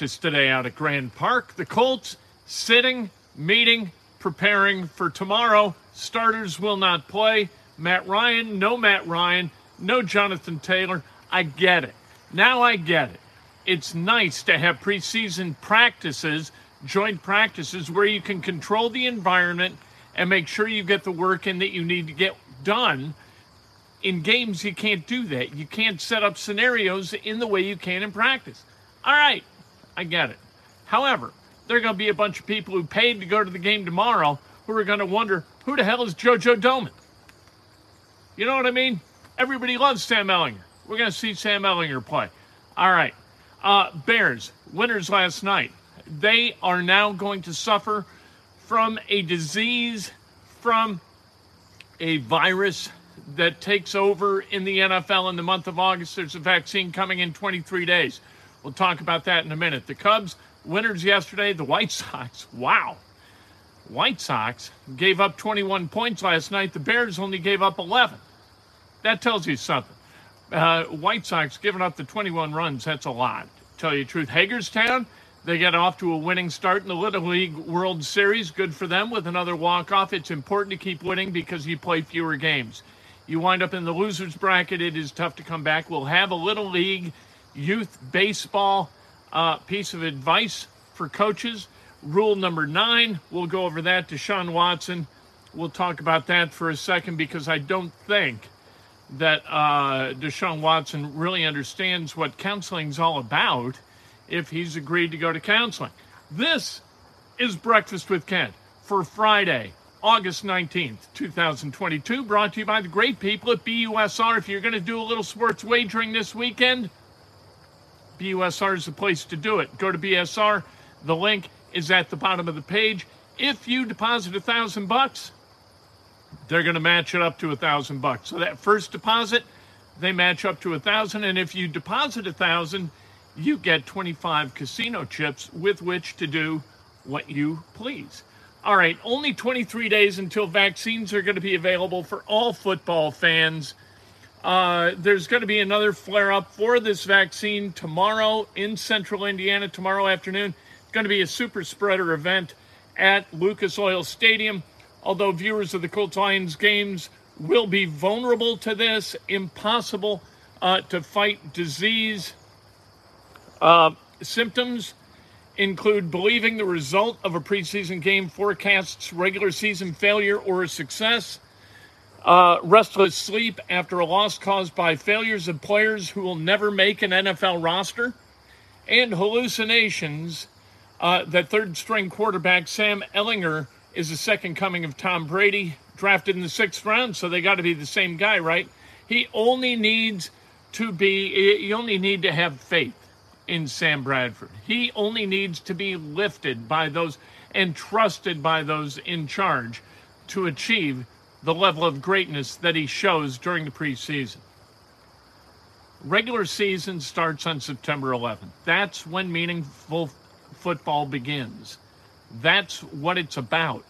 practice today out at Grand Park. The Colts sitting, meeting, preparing for tomorrow. Starters will not play. Matt Ryan, no Matt Ryan, no Jonathan Taylor. I get it. Now I get it. It's nice to have preseason practices, joint practices, where you can control the environment and make sure you get the work in that you need to get done. In games, you can't do that. You can't set up scenarios in the way you can in practice. All right, I get it. However, there are going to be a bunch of people who paid to go to the game tomorrow who are going to wonder who the hell is JoJo Domann? You know what I mean? Everybody loves Sam Ehlinger. We're going to see Sam Ehlinger play. All right. Uh, Bears, winners last night. They are now going to suffer from a disease, from a virus that takes over in the NFL in the month of August. There's a vaccine coming in 23 days. We'll talk about that in a minute. The Cubs, winners yesterday. The White Sox, wow. White Sox gave up 21 points last night. The Bears only gave up 11. That tells you something. Uh, White Sox giving up the 21 runs, that's a lot. Tell you the truth. Hagerstown, they get off to a winning start in the Little League World Series. Good for them with another walk-off. It's important to keep winning because you play fewer games. You wind up in the losers bracket, it is tough to come back. We'll have a Little League youth baseball uh, piece of advice for coaches. Rule number nine, we'll go over that. Deshaun Watson, we'll talk about that for a second because I don't think that uh, Deshaun Watson really understands what counseling's all about if he's agreed to go to counseling. This is Breakfast with Kent for Friday, August 19th, 2022, brought to you by the great people at BUSR. If you're going to do a little sports wagering this weekend, BUSR is the place to do it. Go to BSR. The link is at the bottom of the page. If you deposit a thousand bucks, they're going to match it up to a thousand bucks. So that first deposit, they match up to a thousand, and if you deposit a thousand, you get 25 casino chips with which to do what you please. All right, only 23 days until vaccines are going to be available for all football fans. Uh, there's going to be another flare up for this vaccine tomorrow in central Indiana, tomorrow afternoon. It's going to be a super spreader event at Lucas Oil Stadium. Although viewers of the Colts Lions games will be vulnerable to this, impossible uh, to fight disease. Uh, symptoms include believing the result of a preseason game forecasts regular season failure or success uh, restless sleep after a loss caused by failures of players who will never make an NFL roster, and hallucinations uh, that third string quarterback Sam Ehlinger is the second coming of Tom Brady, drafted in the sixth round, so they got to be the same guy, right? He only needs to be, you only need to have faith in Sam Bradford. He only needs to be lifted by those and trusted by those in charge to achieve the level of greatness that he shows during the preseason. Regular season starts on September 11th. That's when meaningful football begins. That's what it's about.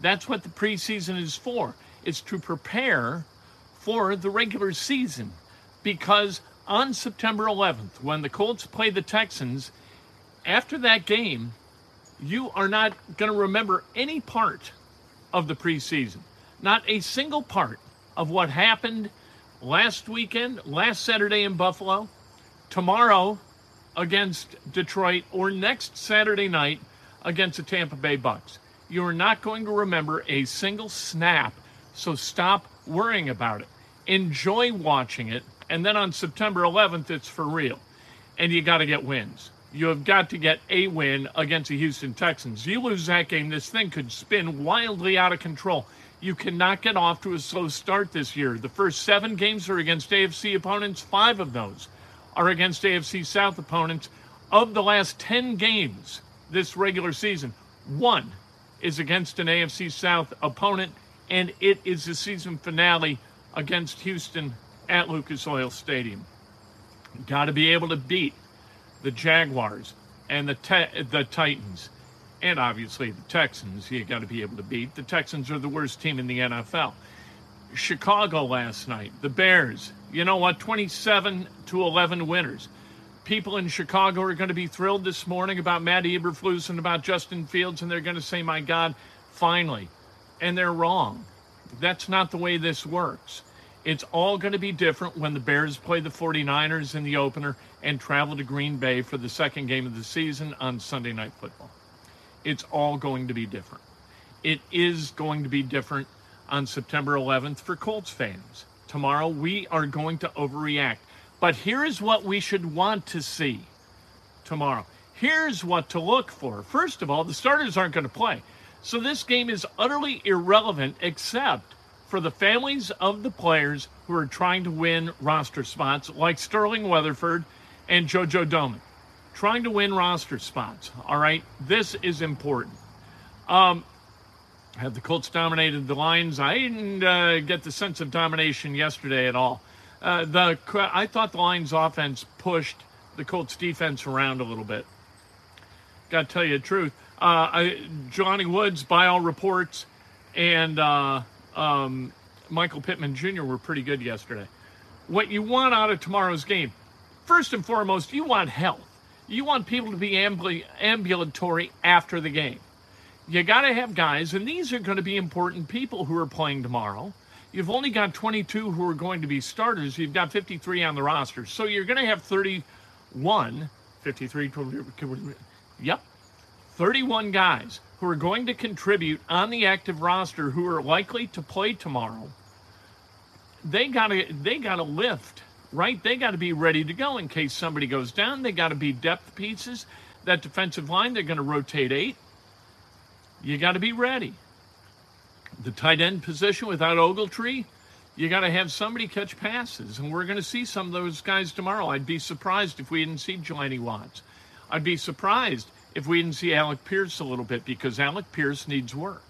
That's what the preseason is for. It's to prepare for the regular season. Because on September 11th, when the Colts play the Texans, after that game, you are not going to remember any part of the preseason. Not a single part of what happened last weekend, last Saturday in Buffalo, tomorrow against Detroit, or next Saturday night against the Tampa Bay Bucks. You're not going to remember a single snap, so stop worrying about it. Enjoy watching it, and then on September 11th, it's for real. And you got to get wins. You have got to get a win against the Houston Texans. You lose that game, this thing could spin wildly out of control. You cannot get off to a slow start this year. The first seven games are against AFC opponents, five of those are against AFC South opponents. Of the last 10 games this regular season, one is against an AFC South opponent, and it is the season finale against Houston at Lucas Oil Stadium. Got to be able to beat the Jaguars and the, te- the Titans and obviously the Texans, you got to be able to beat. The Texans are the worst team in the NFL. Chicago last night, the Bears, you know what, 27 to 11 winners. people in Chicago are going to be thrilled this morning about Matt Eberflus and about Justin Fields, and they're going to say, my God, finally. And they're wrong. That's not the way this works. It's all going to be different when the Bears play the 49ers in the opener and travel to Green Bay for the second game of the season on Sunday Night Football. It's all going to be different. It is going to be different on September 11th for Colts fans. Tomorrow, we are going to overreact. But here is what we should want to see tomorrow. Here's what to look for. First of all, the starters aren't going to play. So this game is utterly irrelevant except for the families of the players who are trying to win roster spots, like Sterling Weatherford and JoJo Domann. Trying to win roster spots. All right. This is important. Um, have the Colts dominated the Lions? I didn't uh, get the sense of domination yesterday at all. Uh, the I thought the Lions offense pushed the Colts defense around a little bit. Got to tell you the truth. Uh, I, Jelani Woods, by all reports, and uh, um, Michael Pittman Jr. were pretty good yesterday. What you want out of tomorrow's game, first and foremost, you want health. You want people to be ambul- ambulatory after the game. You got to have guys, and these are going to be important people who are playing tomorrow You've only got 22 who are going to be starters. You've got 53 on the roster. So you're going to have 31, 53, 20, yep, 31 guys who are going to contribute on the active roster who are likely to play tomorrow. They got to they got to lift, right? They got to be ready to go in case somebody goes down. They got to be depth pieces. That defensive line, they're going to rotate eight. You got to be ready the tight end position without Ogletree, you got to have somebody catch passes. And we're going to see some of those guys tomorrow. I'd be surprised if we didn't see Jelani Woods. I'd be surprised if we didn't see Alec Pierce a little bit because Alec Pierce needs work.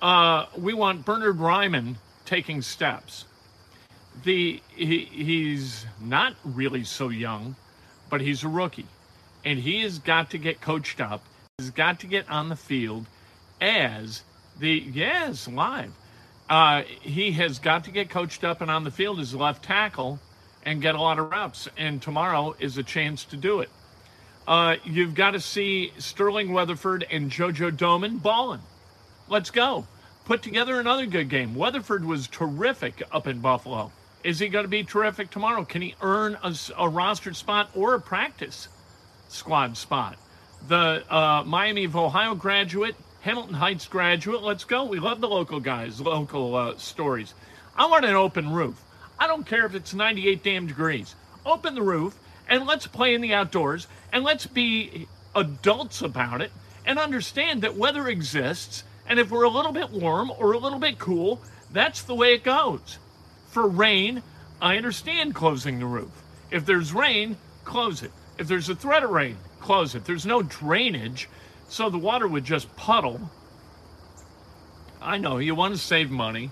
Uh, we want Bernard Raimann taking steps. The he, he's not really so young, but he's a rookie, and he has got to get coached up. He's got to get on the field as the yes, live. Uh, he has got to get coached up and on the field as left tackle and get a lot of reps. And tomorrow is a chance to do it. Uh, you've got to see Sterling Weatherford and JoJo Domann balling. Let's go. Put together another good game. Weatherford was terrific up in Buffalo. Is he going to be terrific tomorrow? Can he earn a, a rostered spot or a practice squad spot? The uh, Miami of Ohio graduate Hamilton Heights graduate. Let's go. We love the local guys, local uh, stories. I want an open roof. I don't care if it's 98 damn degrees. Open the roof and let's play in the outdoors and let's be adults about it and understand that weather exists. And if we're a little bit warm or a little bit cool, that's the way it goes. For rain, I understand closing the roof. If there's rain, close it. If there's a threat of rain, close it. There's no drainage so the water would just puddle. I know, you want to save money.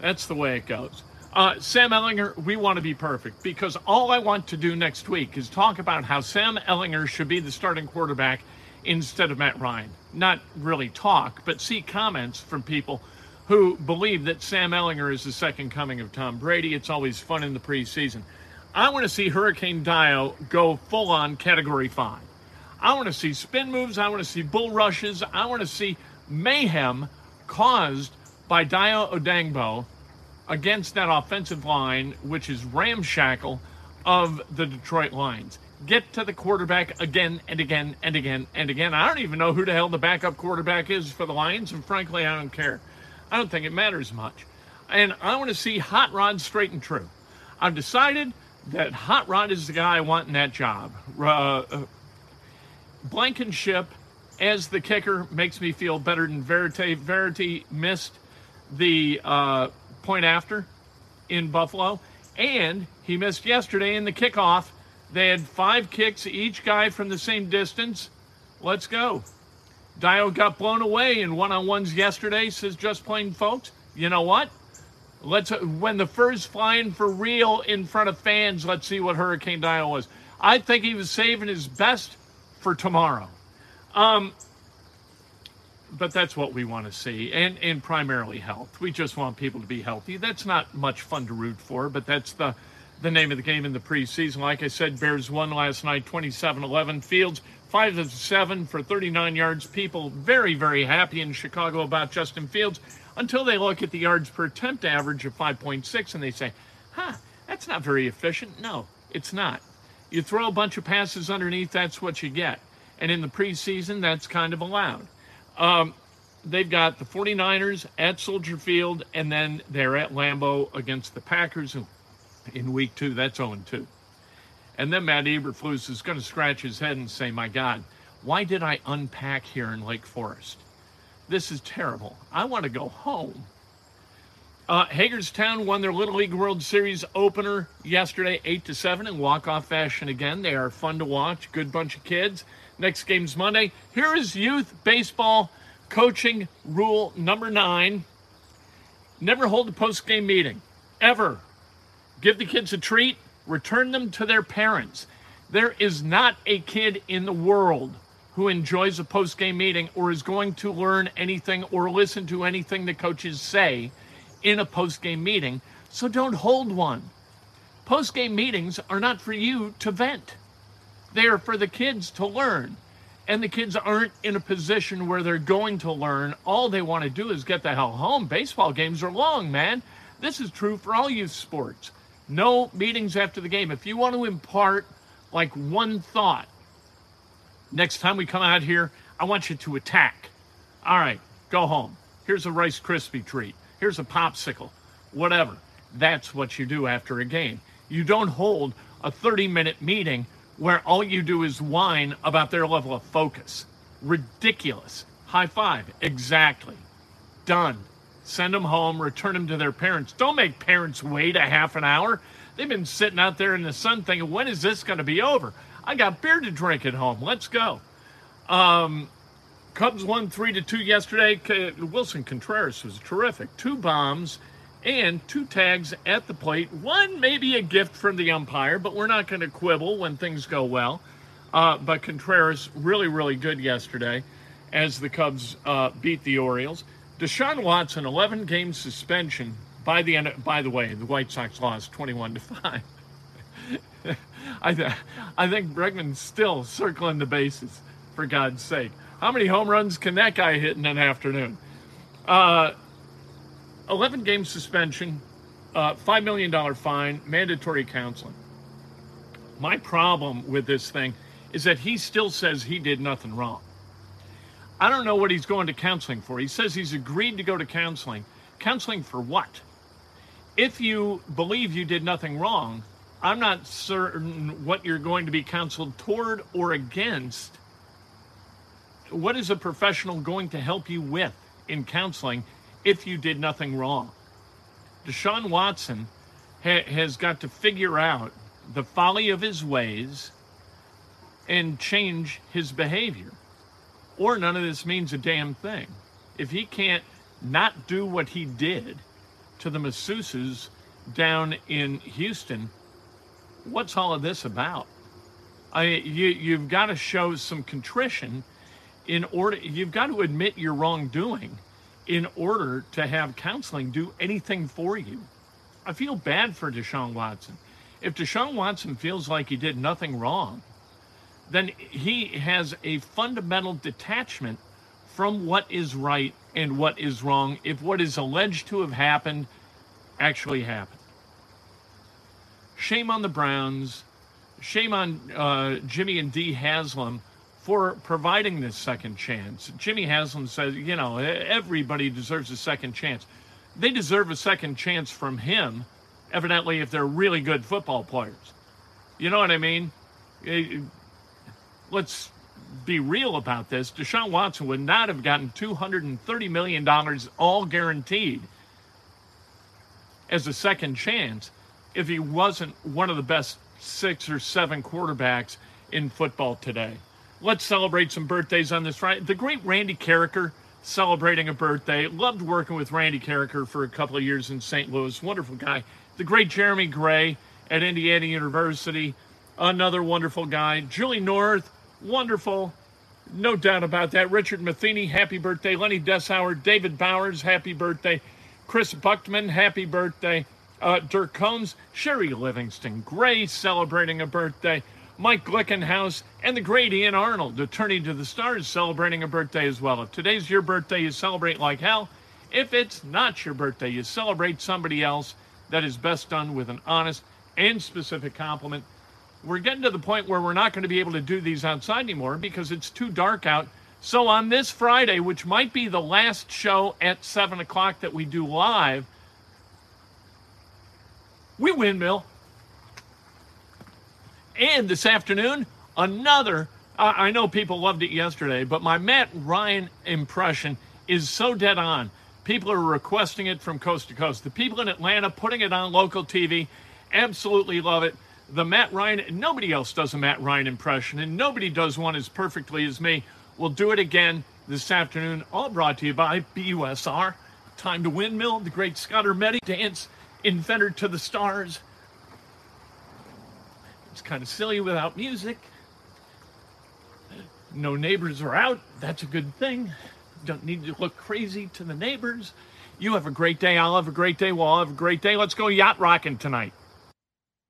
That's the way it goes. Uh, Sam Ehlinger, we want to be perfect because all I want to do next week is talk about how Sam Ehlinger should be the starting quarterback instead of Matt Ryan. Not really talk, but see comments from people who believe that Sam Ehlinger is the second coming of Tom Brady. It's always fun in the preseason. I want to see Hurricane Dio go full on category five. I want to see spin moves. I want to see bull rushes. I want to see mayhem caused by Dayo Odeyingbo against that offensive line, which is ramshackle of the Detroit Lions. Get to the quarterback again and again and again and again. I don't even know who the hell the backup quarterback is for the Lions, and frankly, I don't care. I don't think it matters much. And I want to see Hot Rod straight and true. I've decided that Hot Rod is the guy I want in that job. Uh, Blankenship as the kicker makes me feel better than Verity. Verity missed the uh, point after in Buffalo, and he missed yesterday in the kickoff. They had five kicks, each guy from the same distance. Let's go. Dio got blown away in one on ones yesterday, says just plain folks. You know what? Let's when the fur's flying for real in front of fans, let's see what Hurricane Dio was. I think he was saving his best for tomorrow. Um, but that's what we want to see, and and primarily health. We just want people to be healthy. That's not much fun to root for, but that's the the name of the game in the preseason. Like I said, Bears won last night 27 11. Fields, 5 of 7 for 39 yards. People very, very happy in Chicago about Justin Fields until they look at the yards per attempt average of 5.6 and they say, huh, that's not very efficient. No, it's not. You throw a bunch of passes underneath, that's what you get. And in the preseason, that's kind of allowed. Um, they've got the 49ers at Soldier Field, and then they're at Lambeau against the Packers in week two. That's 0 2. And then Matt Eberflus is going to scratch his head and say, My God, why did I unpack here in Lake Forest? This is terrible. I want to go home. Uh, Hagerstown won their Little League World Series opener yesterday, 8 to 7, in walk off fashion again. They are fun to watch. Good bunch of kids. Next game's Monday. Here is youth baseball coaching rule number nine never hold a post game meeting, ever. Give the kids a treat, return them to their parents. There is not a kid in the world who enjoys a post game meeting or is going to learn anything or listen to anything the coaches say in a post game meeting. So don't hold one. Post game meetings are not for you to vent, they are for the kids to learn and the kids aren't in a position where they're going to learn. All they want to do is get the hell home. Baseball games are long, man. This is true for all youth sports. No meetings after the game. If you want to impart like one thought, next time we come out here, I want you to attack. All right, go home. Here's a Rice Krispie treat. Here's a popsicle. Whatever. That's what you do after a game. You don't hold a 30 minute meeting where all you do is whine about their level of focus. Ridiculous. High five. Exactly. Done. Send them home, return them to their parents. Don't make parents wait a half an hour. They've been sitting out there in the sun thinking, when is this going to be over? I got beer to drink at home. Let's go. Um, Cubs won three to two yesterday. Willson Contreras was terrific. Two bombs and two tags at the plate. One maybe a gift from the umpire, but we're not going to quibble when things go well. Uh, but Contreras really, really good yesterday as the Cubs uh, beat the Orioles. Deshaun Watson, 11 game suspension. By the end, of, by the way, the White Sox lost 21 to five. I, th- I think Bregman's still circling the bases, for God's sake. How many home runs can that guy hit in an afternoon? Uh, 11 game suspension, uh, $5 million fine, mandatory counseling. My problem with this thing is that he still says he did nothing wrong. I don't know what he's going to counseling for. He says he's agreed to go to counseling. Counseling for what? If you believe you did nothing wrong, I'm not certain what you're going to be counseled toward or against. What is a professional going to help you with in counseling if you did nothing wrong. Deshaun Watson ha- has got to figure out the folly of his ways and change his behavior. Or none of this means a damn thing. If he can't not do what he did to the masseuses down in Houston, what's all of this about? I, you, you've got to show some contrition in order, you've got to admit your wrongdoing in order to have counseling do anything for you. I feel bad for Deshaun Watson. If Deshaun Watson feels like he did nothing wrong, then he has a fundamental detachment from what is right and what is wrong if what is alleged to have happened actually happened. Shame on the Browns. Shame on uh, Jimmy and Dee Haslam for providing this second chance. Jimmy Haslam says, you know, everybody deserves a second chance. They deserve a second chance from him, evidently, if they're really good football players. You know what I mean? Let's be real about this. Deshaun Watson would not have gotten $230 million all guaranteed as a second chance if he wasn't one of the best six or seven quarterbacks in football today. Let's celebrate some birthdays on this Friday. The great Randy Karraker celebrating a birthday. Loved working with Randy Karraker for a couple of years in St. Louis. Wonderful guy. The great Jeremy Gray at Indiana University. Another wonderful guy. Julie North, wonderful. No doubt about that. Richard Matheny, happy birthday. Lenny Dessauer, David Bowers, happy birthday. Chris Buckman, happy birthday. uh, Dirk Combs, Sherry Livingston Gray celebrating a birthday, Mike Glickenhaus, and the great Ian Arnold, attorney to the stars, celebrating a birthday as well. If today's your birthday, you celebrate like hell. If it's not your birthday, you celebrate somebody else. That is best done with an honest and specific compliment. We're getting to the point where we're not going to be able to do these outside anymore because it's too dark out. So on this Friday, which might be the last show at 7 o'clock that we do live, we windmill. And this afternoon, another. I I know people loved it yesterday, but my Matt Ryan impression is so dead on. People are requesting it from coast to coast. The people in Atlanta putting it on local TV absolutely love it. The Matt Ryan, nobody else does a Matt Ryan impression, and nobody does one as perfectly as me. We'll do it again this afternoon, all brought to you by BUSR. Time to Windmill, the great Scott Meddy dance, inventor to the stars. It's kind of silly without music. No neighbors are out. That's a good thing. Don't need to look crazy to the neighbors. You have a great day. I'll have a great day. We'll all have a great day. Let's go yacht rocking tonight.